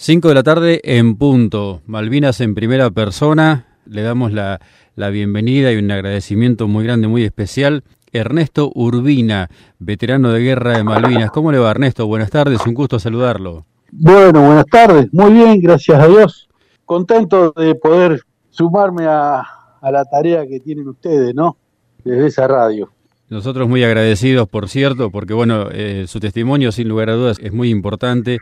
5 de la tarde en punto. Malvinas en primera persona. Le damos la, bienvenida y un agradecimiento muy grande, muy especial. Ernesto Urbina, veterano de guerra de Malvinas. ¿Cómo le va, Ernesto? Buenas tardes, un gusto saludarlo. Bueno, buenas tardes. Muy bien, gracias a Dios. Contento de poder sumarme a, a la tarea que tienen ustedes, ¿no? Desde esa radio. Nosotros muy agradecidos, por cierto, porque bueno, eh, su testimonio sin lugar a dudas es muy importante.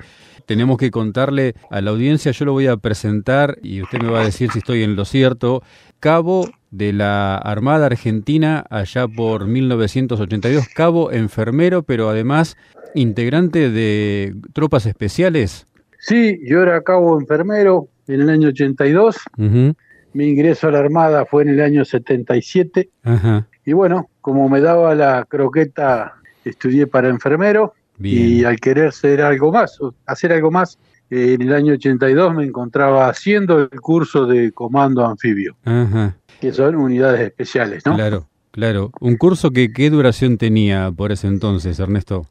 Tenemos que contarle a la audiencia, yo lo voy a presentar y usted me va a decir si estoy en lo cierto, cabo de la Armada Argentina allá por 1982, cabo enfermero, pero además integrante de tropas especiales. Sí, yo era cabo enfermero en el año 82. Mi ingreso a la Armada fue en el año 77. Ajá. Y bueno, como me daba la croqueta, estudié para enfermero y al querer ser algo más, hacer algo más, en el año 82 me encontraba haciendo el curso de comando anfibio, que son unidades especiales, ¿no? Claro, claro. ¿Un curso que qué duración tenía por ese entonces, Ernesto?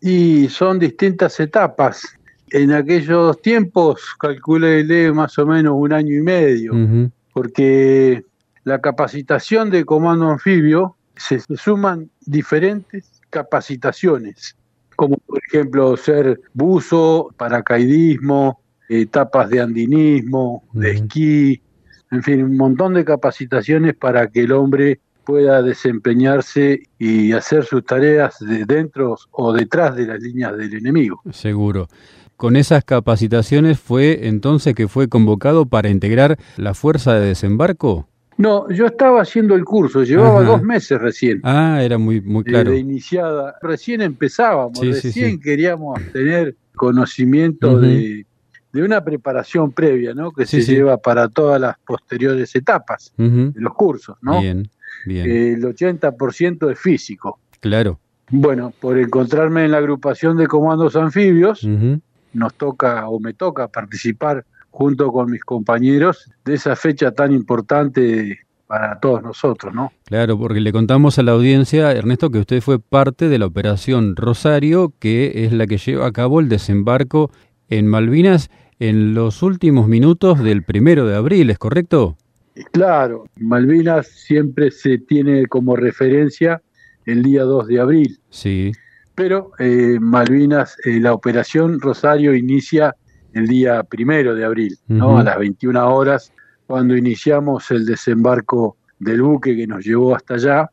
Y son distintas etapas. En aquellos tiempos calculé más o menos un año y medio, porque la capacitación de comando anfibio se, suman diferentes capacitaciones, como por ejemplo ser buzo, paracaidismo, etapas de andinismo, de esquí, en fin, un montón de capacitaciones para que el hombre pueda desempeñarse y hacer sus tareas de dentro o detrás de las líneas del enemigo. Seguro. Con esas capacitaciones fue entonces que fue convocado para integrar la fuerza de desembarco. No, yo estaba haciendo el curso, llevaba dos meses recién. Ah, era muy, muy claro. De, iniciada, recién empezábamos, recién queríamos tener conocimiento de, una preparación previa, ¿no? Que se lleva para todas las posteriores etapas de los cursos, ¿no? Bien, bien. El 80% es físico. Claro. Bueno, por encontrarme en la agrupación de comandos anfibios, nos toca o me toca participar junto con mis compañeros de esa fecha tan importante para todos nosotros, ¿no? Claro, porque le contamos a la audiencia, Ernesto, que usted fue parte de la operación Rosario, que es la que lleva a cabo el desembarco en Malvinas en los últimos minutos del primero de abril, ¿es correcto? Claro, Malvinas siempre se tiene como referencia el día 2 de abril. Sí. Pero eh, Malvinas, eh, la operación Rosario inicia el día primero de abril, ¿no? A las 21 horas, cuando iniciamos el desembarco del buque que nos llevó hasta allá.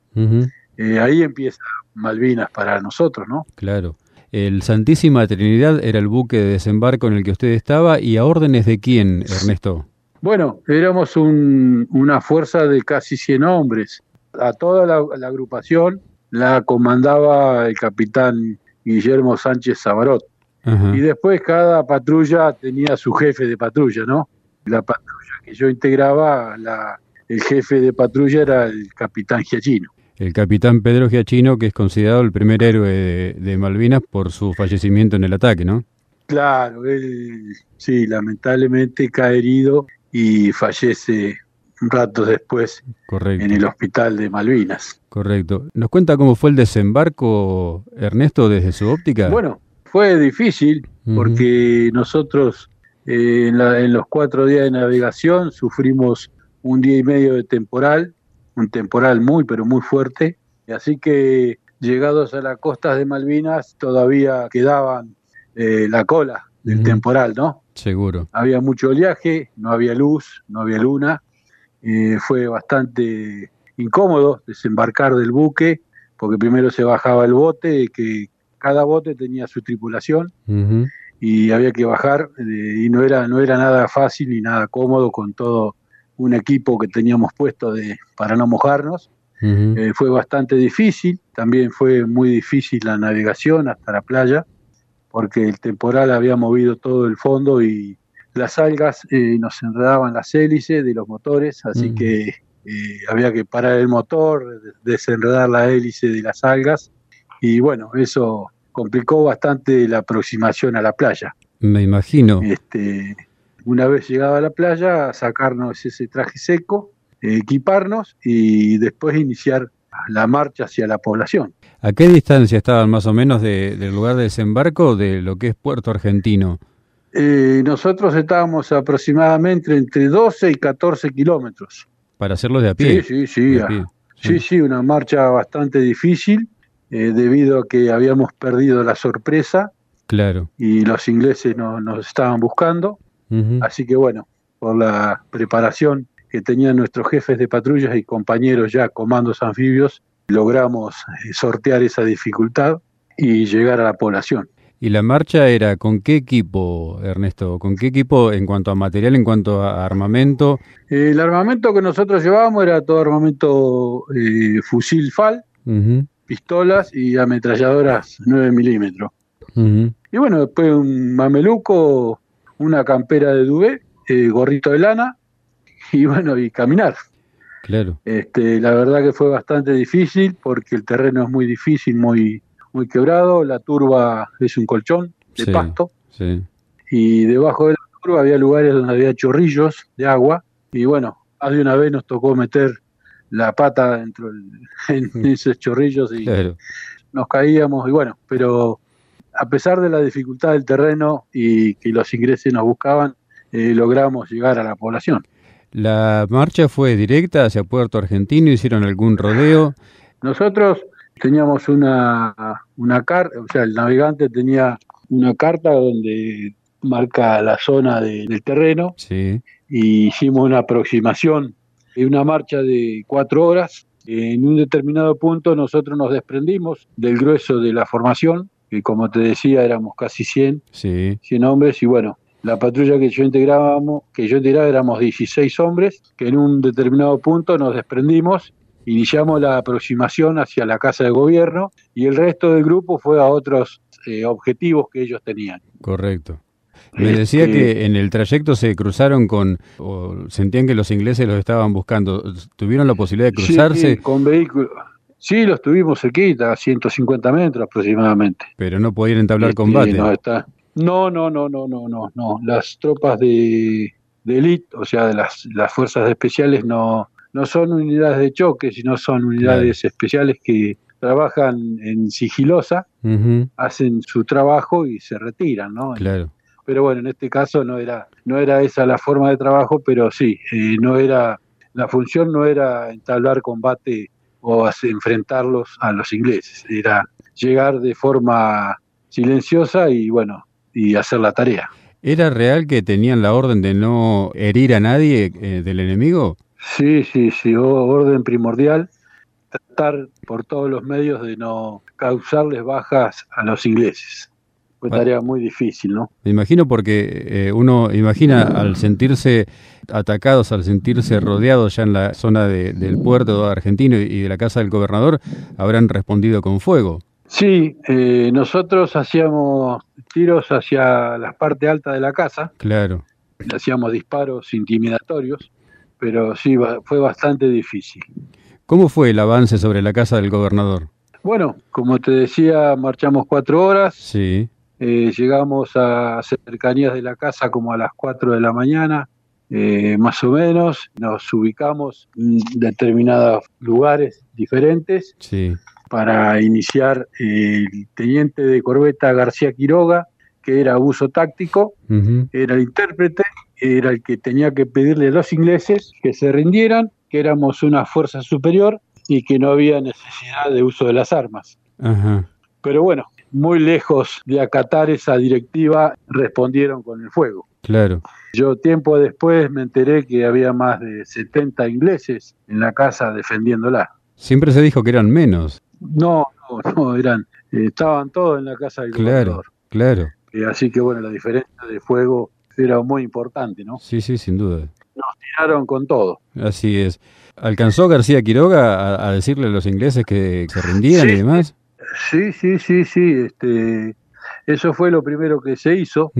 Eh, ahí empieza Malvinas para nosotros, ¿no? Claro. El Santísima Trinidad era el buque de desembarco en el que usted estaba y a órdenes de quién, Ernesto? Bueno, éramos una fuerza de casi 100 hombres. A toda la, agrupación la comandaba el capitán Guillermo Sánchez Sabarot. Y después cada patrulla tenía su jefe de patrulla, ¿no? La patrulla que yo integraba, la, el jefe de patrulla era el capitán Giachino. El capitán Pedro Giachino, que es considerado el primer héroe de, Malvinas por su fallecimiento en el ataque, ¿no? Claro, él sí, lamentablemente cae herido y fallece un rato después en el hospital de Malvinas. Correcto. ¿Nos cuenta cómo fue el desembarco, Ernesto, desde su óptica? Bueno, fue difícil porque nosotros eh, en, los cuatro días de navegación sufrimos un día y medio de temporal, un temporal muy pero muy fuerte, así que llegados a las costas de Malvinas todavía quedaban eh, la cola del temporal, ¿no? Seguro. Había mucho oleaje, no había luz, no había luna, eh, fue bastante incómodo desembarcar del buque porque primero se bajaba el bote que cada bote tenía su tripulación y había que bajar eh, y no era no era nada fácil ni nada cómodo con todo un equipo que teníamos puesto de para no mojarnos. Eh, fue bastante difícil también fue muy difícil la navegación hasta la playa porque el temporal había movido todo el fondo y las algas eh, nos enredaban las hélices de los motores así que había que parar el motor desenredar la hélice de las algas. Y bueno, eso complicó bastante la aproximación a la playa. Me imagino. Este, una vez llegado a la playa, sacarnos ese traje seco, equiparnos y después iniciar la marcha hacia la población. ¿A qué distancia estaban más o menos del lugar de desembarco de lo que es Puerto Argentino? Eh, nosotros estábamos aproximadamente entre 12 y 14 kilómetros. Para hacerlo de a pie. Sí, sí, sí. De a pie, Sí, sí, una marcha bastante difícil eh, debido a que habíamos perdido la sorpresa Claro. y los ingleses no- nos estaban buscando. Así que bueno, por la preparación que tenían nuestros jefes de patrullas y compañeros ya comandos anfibios, logramos eh, sortear esa dificultad y llegar a la población. ¿Y la marcha era con qué equipo, Ernesto? ¿Con qué equipo en cuanto a material, en cuanto a armamento? El armamento que nosotros llevábamos era todo armamento eh, fusil FAL, Ujú, pistolas y ametralladoras 9 milímetros. Y bueno, después un mameluco, una campera de duvet, eh, gorrito de lana y bueno, y caminar. Claro. Este, la verdad que fue bastante difícil porque el terreno es muy difícil, muy, muy quebrado. La turba es un colchón de Sí. pasto Sí. y debajo de la turba había lugares donde había chorrillos de agua. Y bueno, más de una vez nos tocó meter la pata dentro del- en esos chorrillos y Claro. nos caíamos. Y bueno, pero a pesar de la dificultad del terreno y que los ingleses nos buscaban, eh, logramos llegar a la población. ¿La marcha fue directa hacia Puerto Argentino? ¿Hicieron algún rodeo? Nosotros teníamos una, una carta, o sea, el navegante tenía una carta donde marca la zona de- del terreno Sí. y hicimos una aproximación de una marcha de cuatro horas. En un determinado punto nosotros nos desprendimos del grueso de la formación, que como te decía éramos casi 100, Sí. 100 hombres y bueno, la patrulla que yo integrábamos, que yo integraba éramos 16 hombres, que en un determinado punto nos desprendimos, iniciamos la aproximación hacia la casa de gobierno y el resto del grupo fue a otros eh, objetivos que ellos tenían. Correcto. Me decía Este, que en el trayecto se cruzaron con, o sentían que los ingleses los estaban buscando. ¿Tuvieron la posibilidad de cruzarse? Sí, con vehículos. Sí, los tuvimos cerquita, a 150 metros aproximadamente. Pero no podían entablar Este, combate. No, está. no, no, no, no, no, no, no. Las tropas de, de élite, o sea, de las, las fuerzas especiales, no, no son unidades de choque, sino son unidades especiales que trabajan en sigilosa, hacen su trabajo y se retiran, ¿no? Claro. Pero bueno, en este caso no era, no era esa la forma de trabajo, pero sí, eh, no era, la función no era entablar combate o enfrentarlos a los ingleses, era llegar de forma silenciosa y bueno, y hacer la tarea. ¿Era real que tenían la orden de no herir a nadie eh, del enemigo? Sí, sí, sí, orden primordial, tratar por todos los medios de no causarles bajas a los ingleses. Fue Ah. tarea muy difícil, ¿no? Me imagino porque eh, uno imagina al sentirse atacados, al sentirse rodeados ya en la zona de- del puerto argentino y de la casa del gobernador, habrán respondido con fuego. Sí, eh, nosotros hacíamos tiros hacia la parte alta de la casa, Claro. hacíamos disparos intimidatorios, pero sí, fue bastante difícil. ¿Cómo fue el avance sobre la casa del gobernador? Bueno, como te decía, marchamos cuatro horas, Sí, eh, llegamos a cercanías de la casa como a las cuatro de la mañana, eh, más o menos, nos ubicamos en determinados lugares diferentes sí. para iniciar el teniente de corbeta García Quiroga, que era abuso táctico, era el intérprete, era el que tenía que pedirle a los ingleses que se rindieran, que éramos una fuerza superior y que no había necesidad de uso de las armas. Pero bueno, muy lejos de acatar esa directiva, respondieron con el fuego. Claro. Yo tiempo después me enteré que había más de 70 ingleses en la casa defendiéndola. Siempre se dijo que eran menos. No, no, no, eran, estaban todos en la casa del Claro, gobernador. claro. Eh, así que bueno, la diferencia de fuego era muy importante, ¿no? Sí, sí, sin duda. Tiraron con todo. Así es. ¿Alcanzó García Quiroga a, a decirle a los ingleses que se rindieran Sí. y demás? Sí, sí, sí, sí. Este, eso fue lo primero que se hizo,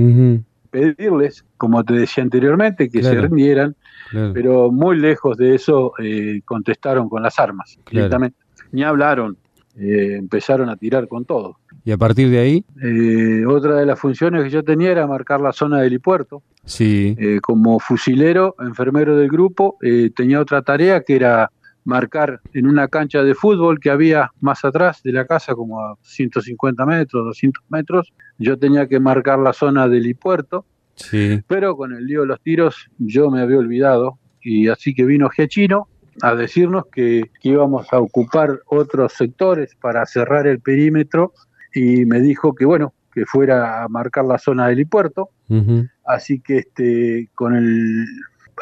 pedirles, como te decía anteriormente, que se rindieran, claro. pero muy lejos de eso eh, contestaron con las armas, Claro. directamente. Ni hablaron, eh, empezaron a tirar con todo. Y a partir de ahí, Eh, otra de las funciones que yo tenía era marcar la zona del helipuerto. sí, como fusilero, enfermero del grupo, eh, tenía otra tarea que era marcar en una cancha de fútbol que había más atrás de la casa, como a 150 metros, 200 metros. Yo tenía que marcar la zona del helipuerto Sí. Pero con el lío de los tiros yo me había olvidado y así que vino Giachino a decirnos que, que íbamos a ocupar otros sectores para cerrar el perímetro y me dijo que bueno, que fuera a marcar la zona del helipuerto. Ujú. Así que este, con el,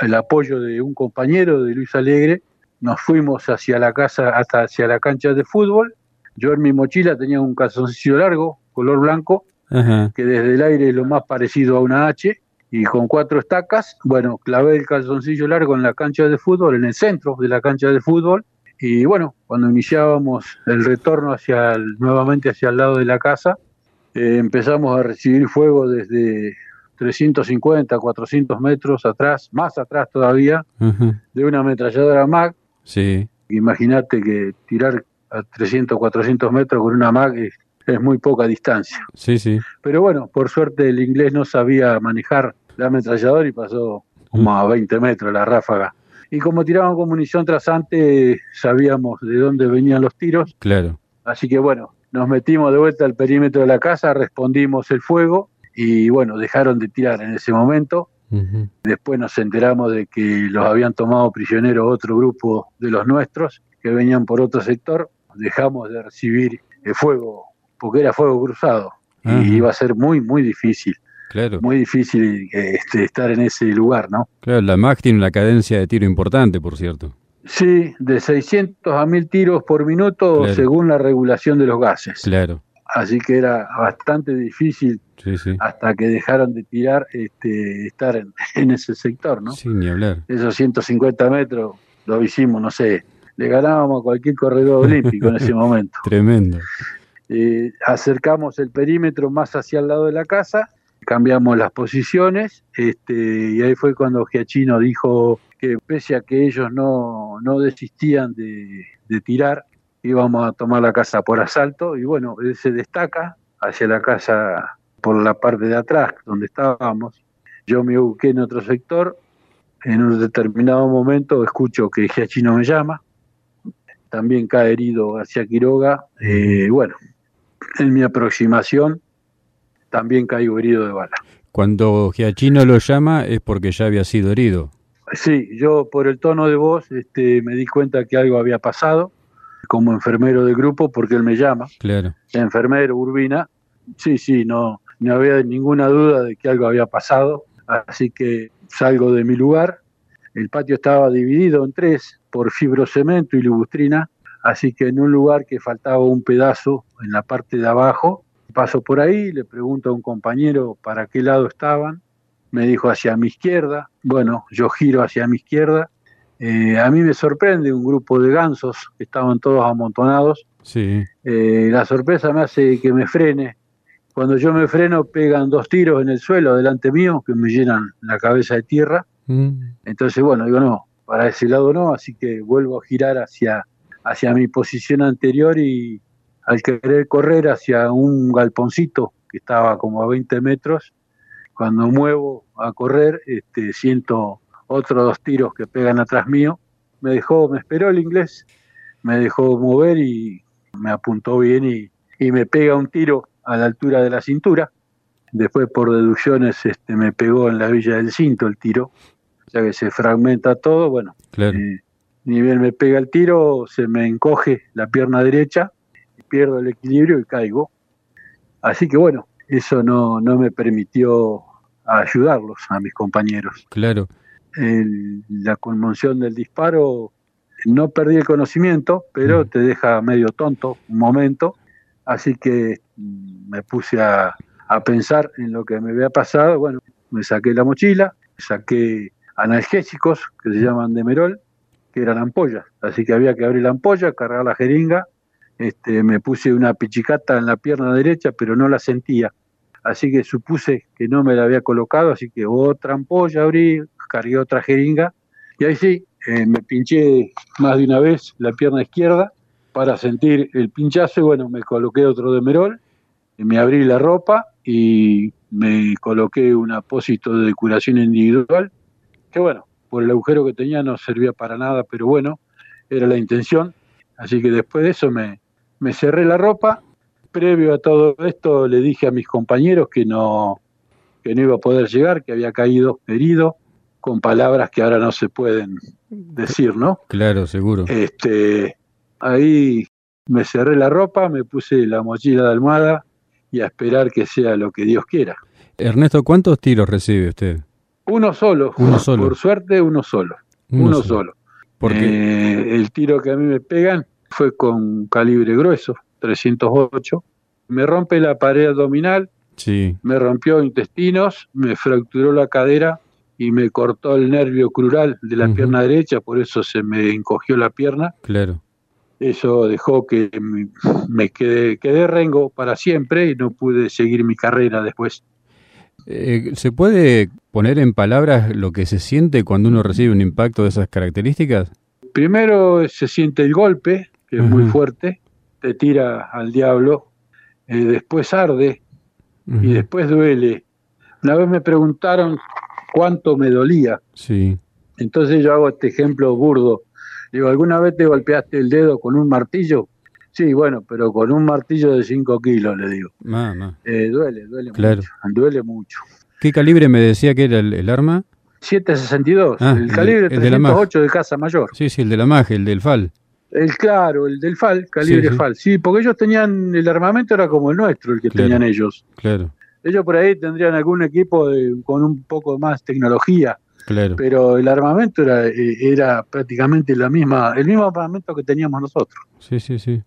el apoyo de un compañero de Luis Alegre, nos fuimos hacia la casa, hasta hacia la cancha de fútbol. Yo en mi mochila tenía un calzoncillo largo, color blanco, Ajá. que desde el aire es lo más parecido a una H, y con cuatro estacas, bueno, clavé el calzoncillo largo en la cancha de fútbol, en el centro de la cancha de fútbol, y bueno, cuando iniciábamos el retorno hacia el- nuevamente hacia el lado de la casa, eh, empezamos a recibir fuego desde 350, 400 metros atrás, más atrás todavía, Ajá. de una ametralladora MAG. Sí. Imagínate que tirar a 300, 400 metros con una MAG es, es muy poca distancia. Sí, sí. Pero bueno, por suerte el inglés no sabía manejar la ametralladora y pasó como a 20 metros la ráfaga. Y como tiraban con munición trasante, sabíamos de dónde venían los tiros. Claro. Así que bueno, nos metimos de vuelta al perímetro de la casa, respondimos el fuego y bueno, dejaron de tirar en ese momento. Después nos enteramos de que los habían tomado prisioneros otro grupo de los nuestros que venían por otro sector. Dejamos de recibir el fuego porque era fuego cruzado y iba a ser muy, muy difícil, Claro. muy difícil eh, este, estar en ese lugar, ¿no? Claro, la MAC tiene una cadencia de tiro importante, por cierto. Sí, de 600 a 1000 tiros por minuto Claro. según la regulación de los gases. Claro. Así que era bastante difícil Sí, sí. hasta que dejaron de tirar este, estar en, en ese sector, ¿no? Sí, ni hablar. Esos 150 metros lo hicimos, no sé, le ganábamos a cualquier corredor olímpico en ese momento. Tremendo. Eh, acercamos el perímetro más hacia el lado de la casa, cambiamos las posiciones, este, y ahí fue cuando Giachino dijo que pese a que ellos no, no desistían de, de tirar, íbamos a tomar la casa por asalto, y bueno, él se destaca hacia la casa por la parte de atrás, donde estábamos. Yo me ubiqué en otro sector, en un determinado momento escucho que Giachino me llama, también cae herido hacia Quiroga, eh, bueno, en mi aproximación también caigo herido de bala. Cuando Giachino lo llama es porque ya había sido herido. Sí, yo por el tono de voz este, me di cuenta que algo había pasado como enfermero del grupo porque él me llama, Claro. enfermero Urbina. Sí, sí, no, no había ninguna duda de que algo había pasado, así que salgo de mi lugar. El patio estaba dividido en tres por fibrocemento y lubustrina, así que en un lugar que faltaba un pedazo en la parte de abajo, paso por ahí, le pregunto a un compañero para qué lado estaban, me dijo hacia mi izquierda, bueno, yo giro hacia mi izquierda, Eh, a mí me sorprende un grupo de gansos que estaban todos amontonados, Sí. eh, la sorpresa me hace que me frene. Cuando yo me freno pegan dos tiros en el suelo delante mío que me llenan la cabeza de tierra. Mm. Entonces, bueno, digo, no, para ese lado no, así que vuelvo a girar hacia, hacia mi posición anterior y al querer correr hacia un galponcito que estaba como a 20 metros, cuando muevo a correr, este, siento otros dos tiros que pegan atrás mío. Me dejó, me esperó el inglés, me dejó mover y me apuntó bien y, y me pega un tiro a la altura de la cintura. Después, por deducciones, este, me pegó en la villa del cinto el tiro, ya que se fragmenta todo. Bueno, Claro. eh, ni bien me pega el tiro, se me encoge la pierna derecha, pierdo el equilibrio y caigo. Así que bueno, eso no, no me permitió ayudarlos a mis compañeros. Claro. El- la conmoción del disparo, no perdí el conocimiento, pero te deja medio tonto un momento. Así que mm, me puse a, a pensar en lo que me había pasado. Bueno, me saqué la mochila, saqué analgésicos que se llaman Demerol, que eran ampollas. Así que había que abrir la ampolla, cargar la jeringa. Este, me puse una pichicata en la pierna derecha, pero no la sentía. Así que supuse que no me la había colocado, así que otra ampolla abrí, cargué otra jeringa y ahí sí, eh, me pinché más de una vez la pierna izquierda para sentir el pinchazo y bueno, me coloqué otro demerol, me abrí la ropa y me coloqué un apósito de curación individual, que bueno, por el agujero que tenía no servía para nada, pero bueno, era la intención. Así que después de eso me, me cerré la ropa. Previo a todo esto le dije a mis compañeros que no, que no iba a poder llegar, que había caído herido, con palabras que ahora no se pueden decir, ¿no? Claro, seguro. Este, ahí me cerré la ropa, me puse la mochila de almohada y a esperar que sea lo que Dios quiera. Ernesto, ¿cuántos tiros recibe usted? Uno solo. Uno solo. Por suerte, uno solo. Uno, solo. Porque Eh, el tiro que a mí me pegan fue con calibre grueso, 308. Me rompe la pared abdominal, sí, me rompió intestinos, me fracturó la cadera y me cortó el nervio crural de la pierna derecha, por eso se me encogió la pierna. claro. Eso dejó que me- quedé, quedé rengo para siempre y no pude seguir mi carrera después. Eh, ¿Se puede poner en palabras lo que se siente cuando uno recibe un impacto de esas características? Primero se siente el golpe, que es muy fuerte, te tira al diablo, eh, después arde y después duele. Una vez me preguntaron cuánto me dolía, Sí, entonces yo hago este ejemplo burdo. Digo, ¿alguna vez te golpeaste el dedo con un martillo? Sí, bueno, pero con un martillo de 5 kilos, le digo. mamá. Eh, duele, duele Claro. mucho, duele mucho. ¿Qué calibre me decía que era el, el arma? 762, Ah, el el- calibre el de la MAG. 308 de Casa Mayor. Sí, sí, el de la MAG, el del FAL. El claro, el del FAL, calibre Sí, sí. FAL. Sí, porque ellos tenían, el armamento era como el nuestro, el que Claro. tenían ellos. Claro, Ellos por ahí tendrían algún equipo de- con un poco más tecnología, claro. pero el armamento era, eh, era prácticamente la misma, el mismo armamento que teníamos nosotros. Sí, sí, sí.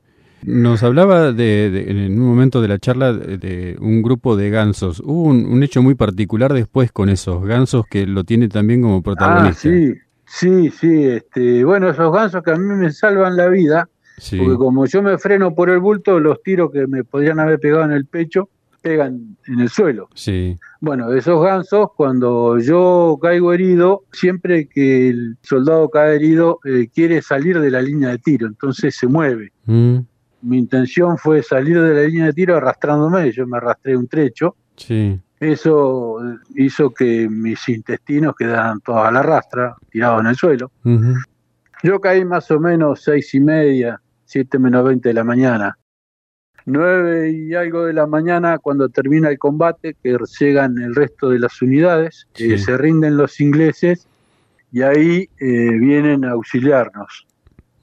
Nos hablaba de, de- en un momento de la charla de, de un grupo de gansos. Hubo un, un hecho muy particular después con esos gansos que lo tiene también como Ah, protagonista. sí, sí, sí. Este, bueno, esos gansos que a mí me salvan la vida, Sí, porque como yo me freno por el bulto, los tiros que me podrían haber pegado en el pecho pegan en el suelo. sí, Bueno, esos gansos, cuando yo caigo herido, siempre que el soldado cae herido, eh, quiere salir de la línea de tiro, entonces se mueve. Mm, Mi intención fue salir de la línea de tiro arrastrándome, yo me arrastré un trecho. sí, Eso hizo que mis intestinos quedaran todos a la rastra, tirados en el suelo. Yo caí más o menos seis y media, siete menos veinte de la mañana. Nueve y algo de la mañana, cuando termina el combate, que llegan el resto de las unidades, Sí. eh, se rinden los ingleses y ahí eh, vienen a auxiliarnos.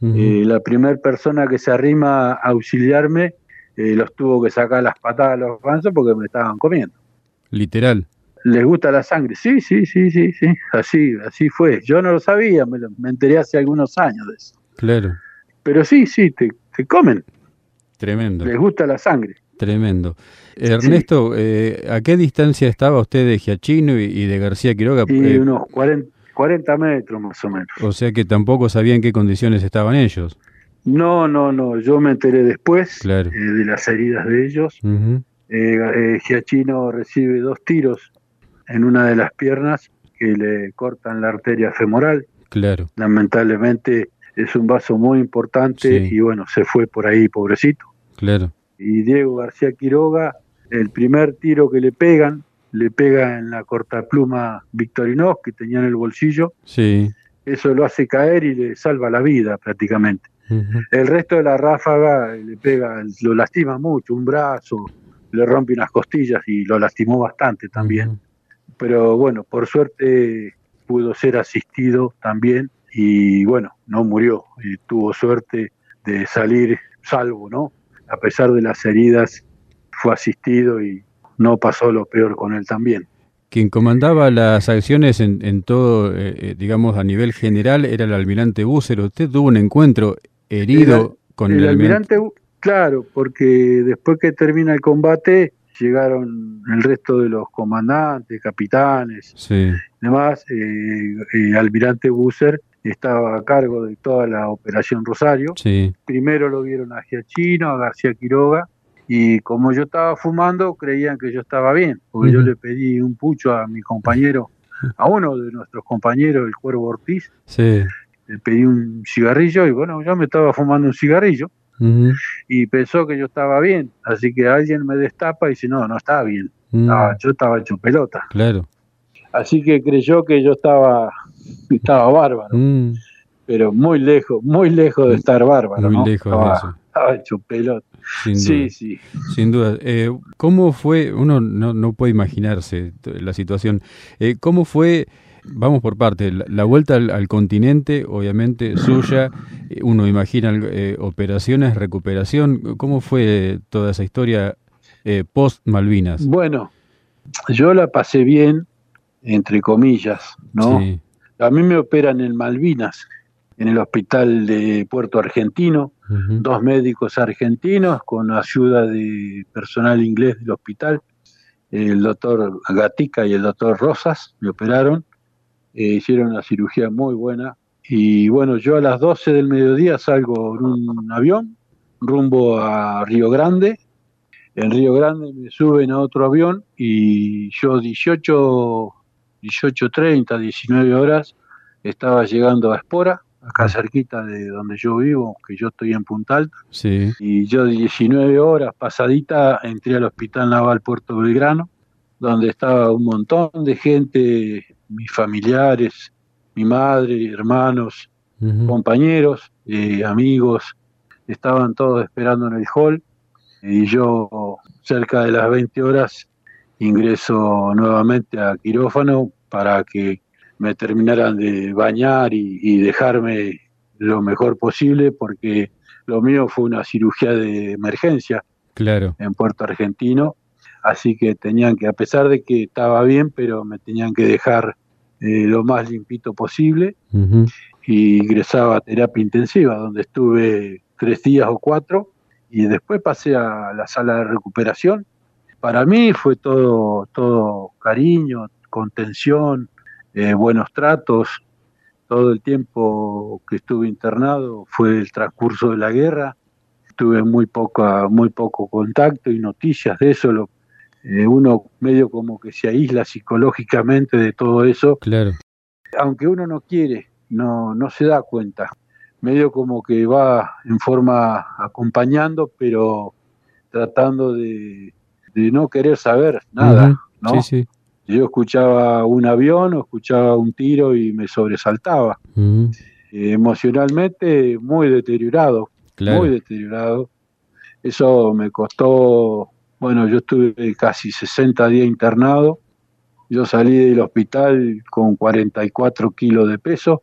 Eh, la primera persona que se arrima a auxiliarme los tuvo que sacar las patadas a los gansos porque me estaban comiendo. Literal. ¿Les gusta la sangre? Sí, sí, sí, sí, sí. Así, así fue. Yo no lo sabía, me, lo- me enteré hace algunos años de eso. Claro. Pero sí, sí, te, te comen, Tremendo. les gusta la sangre. Tremendo. Ernesto, eh, ¿a qué distancia estaba usted de Giachino y, y de García Quiroga? Y Eh, unos 40, 40 metros más o menos. o sea que tampoco sabía en qué condiciones estaban ellos. No, no, no, yo me enteré después Claro. eh, de las heridas de ellos. Eh, Giachino recibe dos tiros en una de las piernas que le cortan la arteria femoral. Claro. Lamentablemente es un vaso muy importante Sí. y bueno, se fue por ahí, pobrecito. Claro. Y Diego García Quiroga, el primer tiro que le pegan, le pega en la cortapluma Victorinox que tenía en el bolsillo. Sí. Eso lo hace caer y le salva la vida prácticamente. El resto de la ráfaga le pega, lo lastima mucho, un brazo, le rompe unas costillas y lo lastimó bastante también. Pero bueno, por suerte pudo ser asistido también y bueno, no murió y tuvo suerte de salir salvo, ¿no? A pesar de las heridas, fue asistido y no pasó lo peor con él también. Quien comandaba las acciones en, en todo, eh, eh, digamos, a nivel general era el almirante Búcero. Usted tuvo un encuentro herido con el, el almirante. almirante, claro, porque después que termina el combate llegaron el resto de los comandantes, capitanes, Sí, demás. Eh, eh, almirante Busser estaba a cargo de toda la operación Rosario. sí, Primero lo vieron a Giachino, a García Quiroga, y como yo estaba fumando, creían que yo estaba bien, porque yo le pedí un pucho a mi compañero, a uno de nuestros compañeros, el Cuervo Ortiz, sí. le pedí un cigarrillo y bueno, yo me estaba fumando un cigarrillo Y pensó que yo estaba bien, así que alguien me destapa y dice, no, no estaba bien, mm, estaba- yo estaba hecho pelota. Claro. Así que creyó que yo estaba, estaba bárbaro. Mm, pero muy lejos, muy lejos de estar bárbaro. Muy ¿no? lejos estaba, de eso. estaba hecho pelota. Sin duda. Sí, sí. Sin duda. Eh, ¿Cómo fue? Uno no, no puede imaginarse la situación. Eh, ¿Cómo fue? Vamos por parte. La, la vuelta al, al continente, obviamente, suya. eh, Uno imagina eh, operaciones, recuperación. ¿Cómo fue toda esa historia eh, post Malvinas? Bueno, yo la pasé bien, entre comillas, ¿no? Sí. A mí me operan en Malvinas, en el hospital de Puerto Argentino, dos médicos argentinos con ayuda de personal inglés del hospital, el doctor Gatica y el doctor Rosas, me operaron, eh, hicieron una cirugía muy buena. Y bueno, yo a las 12 del mediodía salgo en un avión rumbo a Río Grande, en Río Grande me suben a otro avión y yo 18, 18.30, 19 horas estaba llegando a Espora, acá cerquita de donde yo vivo, que yo estoy en Punta Alta, Sí. y yo 19 horas pasadita entré al Hospital Naval Puerto Belgrano, donde estaba un montón de gente, mis familiares, mi madre, hermanos, compañeros, eh, amigos, estaban todos esperando en el hall y yo cerca de las 20 horas ingreso nuevamente a quirófano para que me terminaran de bañar y, y dejarme lo mejor posible porque lo mío fue una cirugía de emergencia Claro. en Puerto Argentino, así que tenían que, a pesar de que estaba bien, pero me tenían que dejar eh, lo más limpito posible Ujú. y ingresaba a terapia intensiva, donde estuve tres días o cuatro, y después pasé a la sala de recuperación. Para mí fue todo, todo cariño, contención, eh, buenos tratos. Todo el tiempo que estuve internado fue el transcurso de la guerra. Tuve muy poca, muy poco contacto y noticias de eso. Lo- eh, uno medio como que se aísla psicológicamente de todo eso Claro. aunque uno no quiere, no, no se da cuenta. Medio como que va en forma acompañando, pero tratando de, de no querer saber nada. Sí, sí. Yo escuchaba un avión o escuchaba un tiro y me sobresaltaba. Eh, emocionalmente muy deteriorado, Claro. muy deteriorado. Eso me costó, bueno, yo estuve casi 60 días internado. Yo salí del hospital con 44 kilos de peso,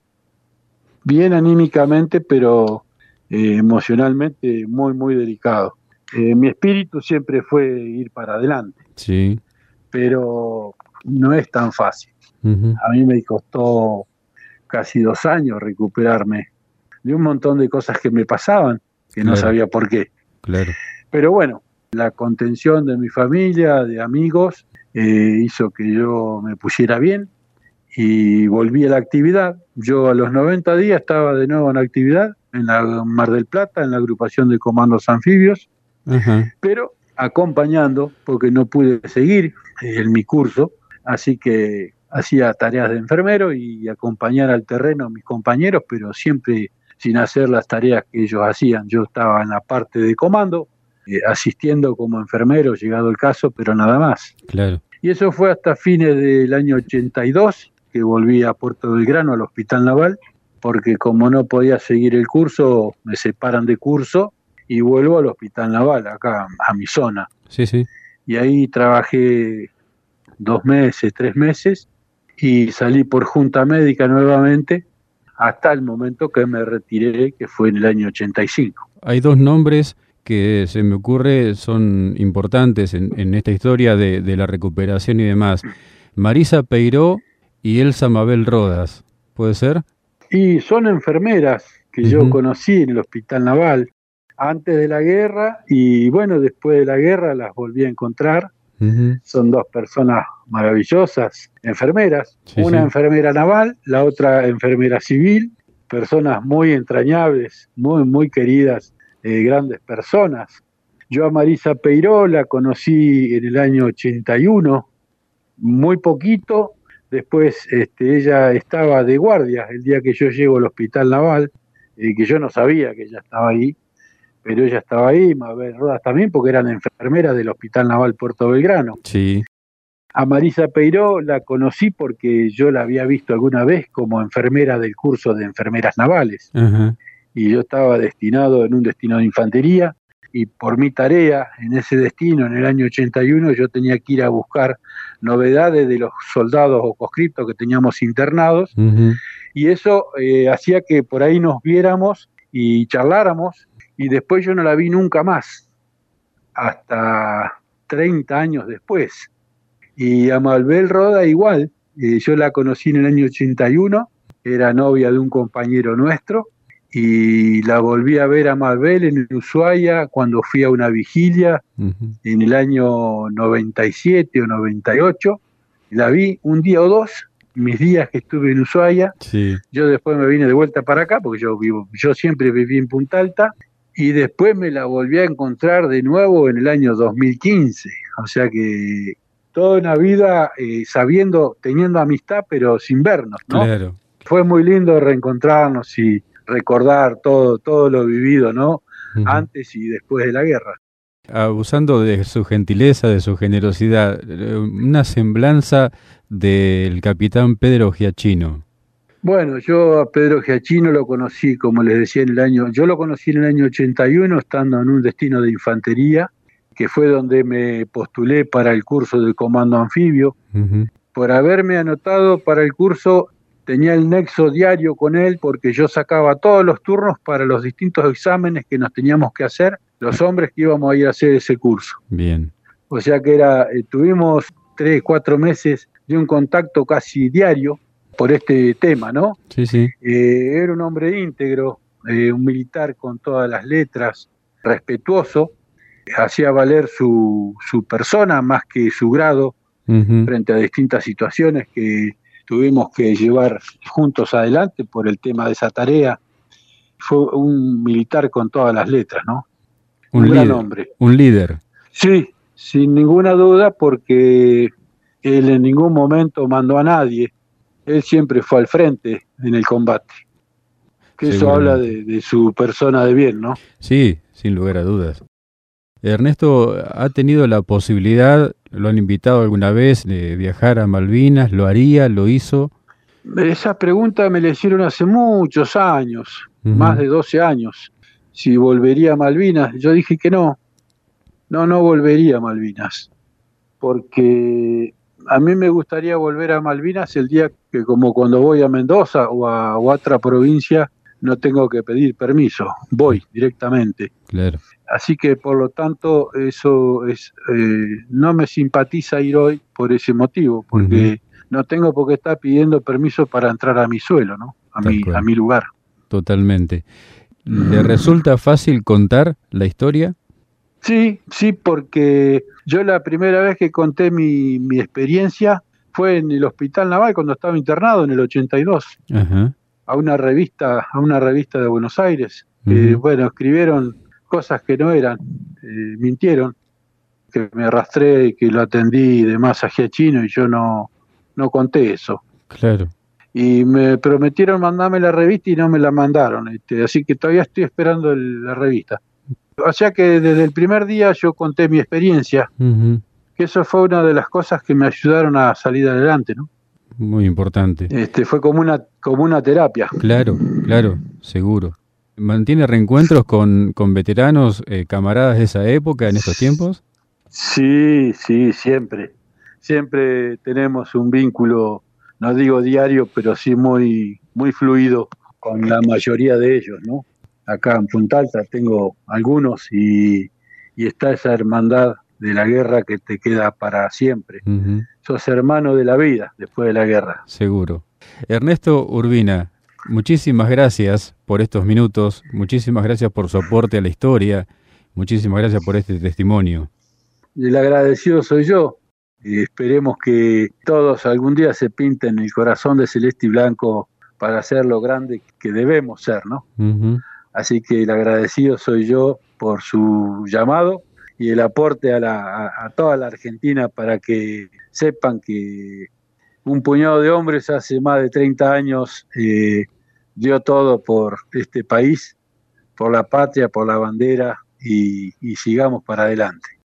bien anímicamente, pero eh, emocionalmente muy, muy delicado. Eh, mi espíritu siempre fue ir para adelante, Sí. pero no es tan fácil. A mí me costó casi dos años recuperarme de un montón de cosas que me pasaban, que no sabía por qué. Claro. Pero bueno, la contención de mi familia, de amigos, eh, hizo que yo me pusiera bien y volví a la actividad. Yo a los 90 días estaba de nuevo en actividad en la Mar del Plata, en la agrupación de comandos anfibios, pero acompañando, porque no pude seguir eh, en mi curso, así que hacía tareas de enfermero y acompañar al terreno a mis compañeros, pero siempre sin hacer las tareas que ellos hacían. Yo estaba en la parte de comando, eh, asistiendo como enfermero, llegado el caso, pero nada más. Claro. Y eso fue hasta fines del año 82, que volví a Puerto Belgrano, al Hospital Naval, porque como no podía seguir el curso, me separan de curso y vuelvo al Hospital Naval, acá a mi zona. Sí, sí. Y ahí trabajé dos meses, tres meses, y salí por junta médica nuevamente hasta el momento que me retiré, que fue en el año 85. Hay dos nombres que se me ocurre son importantes en, en esta historia de, de la recuperación y demás. Marisa Peiró y Elsa Mabel Rodas. ¿Puede ser? Y son enfermeras que yo conocí en el Hospital Naval antes de la guerra y bueno, después de la guerra las volví a encontrar. Son dos personas maravillosas, enfermeras, Sí, una sí. enfermera naval, la otra enfermera civil, personas muy entrañables, muy, muy queridas, eh, grandes personas. Yo a Marisa Peiró la conocí en el año 81, muy poquito, después este, ella estaba de guardia el día que yo llego al hospital naval, eh, que yo no sabía que ella estaba ahí, pero ella estaba ahí, Mabel Rodas también, porque eran enfermeras del Hospital Naval Puerto Belgrano. Sí. A Marisa Peiró la conocí porque yo la había visto alguna vez como enfermera del curso de enfermeras navales. Y yo estaba destinado en un destino de infantería y por mi tarea en ese destino, en el año 81, yo tenía que ir a buscar novedades de los soldados o conscriptos que teníamos internados y eso eh, hacía que por ahí nos viéramos y charláramos y después yo no la vi nunca más, hasta 30 años después. Y a Malbel Roda igual, eh, yo la conocí en el año 81, era novia de un compañero nuestro, y la volví a ver a Malbel en Ushuaia cuando fui a una vigilia en el año 97 o 98. La vi un día o dos, mis días que estuve en Ushuaia. Yo después me vine de vuelta para acá porque yo vivo, yo siempre viví en Punta Alta y después me la volví a encontrar de nuevo en el año 2015. O sea que toda una vida eh, sabiendo, teniendo amistad, pero sin vernos, ¿no? Fue muy lindo reencontrarnos y recordar todo, todo lo vivido, ¿no? Antes y después de la guerra. Abusando de su gentileza, de su generosidad, una semblanza del capitán Pedro Giachino. Bueno, yo a Pedro Giachino lo conocí, como les decía, en el año, yo lo conocí en el año 81, estando en un destino de infantería, que fue donde me postulé para el curso de comando anfibio. Por haberme anotado para el curso tenía el nexo diario con él porque yo sacaba todos los turnos para los distintos exámenes que nos teníamos que hacer, los hombres que íbamos a ir a hacer ese curso. Bien. O sea que era, eh, tuvimos tres, cuatro meses de un contacto casi diario por este tema, ¿no? Sí, sí. Eh, era un hombre íntegro, eh, un militar con todas las letras, respetuoso, hacía valer su, su persona más que su grado frente a distintas situaciones que tuvimos que llevar juntos adelante por el tema de esa tarea. Fue un militar con todas las letras, ¿no? Un, gran hombre. Un líder. Sí, sin ninguna duda, porque él en ningún momento mandó a nadie. Él siempre fue al frente en el combate. Que eso habla de, de su persona de bien, ¿no? Sí, sin lugar a dudas. Ernesto ha tenido la posibilidad, lo han invitado alguna vez de viajar a Malvinas, lo haría, lo hizo. Esa pregunta me la hicieron hace muchos años, más de 12 años, si volvería a Malvinas. Yo dije que no, no, no volvería a Malvinas, porque a mí me gustaría volver a Malvinas el día que como cuando voy a Mendoza o a, o a otra provincia, no tengo que pedir permiso, voy directamente. Claro. Así que por lo tanto eso es eh, no me simpatiza ir hoy por ese motivo, porque no tengo por qué estar pidiendo permiso para entrar a mi suelo, ¿no? A mi a mi lugar. Totalmente. ¿Le resulta fácil contar la historia? Sí, sí, porque yo la primera vez que conté mi, mi experiencia fue en el Hospital Naval cuando estaba internado en el 82. A una revista, a una revista de Buenos Aires. bueno, escribieron cosas que no eran, eh, mintieron, que me arrastré y que lo atendí de más a Chino y yo no, no conté eso. Claro. Y me prometieron mandarme la revista y no me la mandaron, este, así que todavía estoy esperando la revista. O sea que desde el primer día yo conté mi experiencia, que eso fue una de las cosas que me ayudaron a salir adelante, ¿no? Muy importante. Este, fue como una, como una terapia. Claro, claro, seguro. ¿Mantiene reencuentros con, con veteranos, eh, camaradas de esa época, en esos tiempos? Sí, sí, siempre. Siempre tenemos un vínculo, no digo diario, pero sí muy, muy fluido con la mayoría de ellos, ¿no? Acá en Punta Alta tengo algunos y, y está esa hermandad de la guerra que te queda para siempre. Sos hermano de la vida después de la guerra. Seguro. Ernesto Urbina, Muchísimas gracias por estos minutos, muchísimas gracias por su aporte a la historia, muchísimas gracias por este testimonio. El agradecido soy yo. Y esperemos que todos algún día se pinten el corazón de celeste y blanco para ser lo grande que debemos ser, ¿no? Así que el agradecido soy yo por su llamado y el aporte a, la, a toda la Argentina para que sepan que un puñado de hombres hace más de 30 años eh, dio todo por este país, por la patria, por la bandera y sigamos para adelante.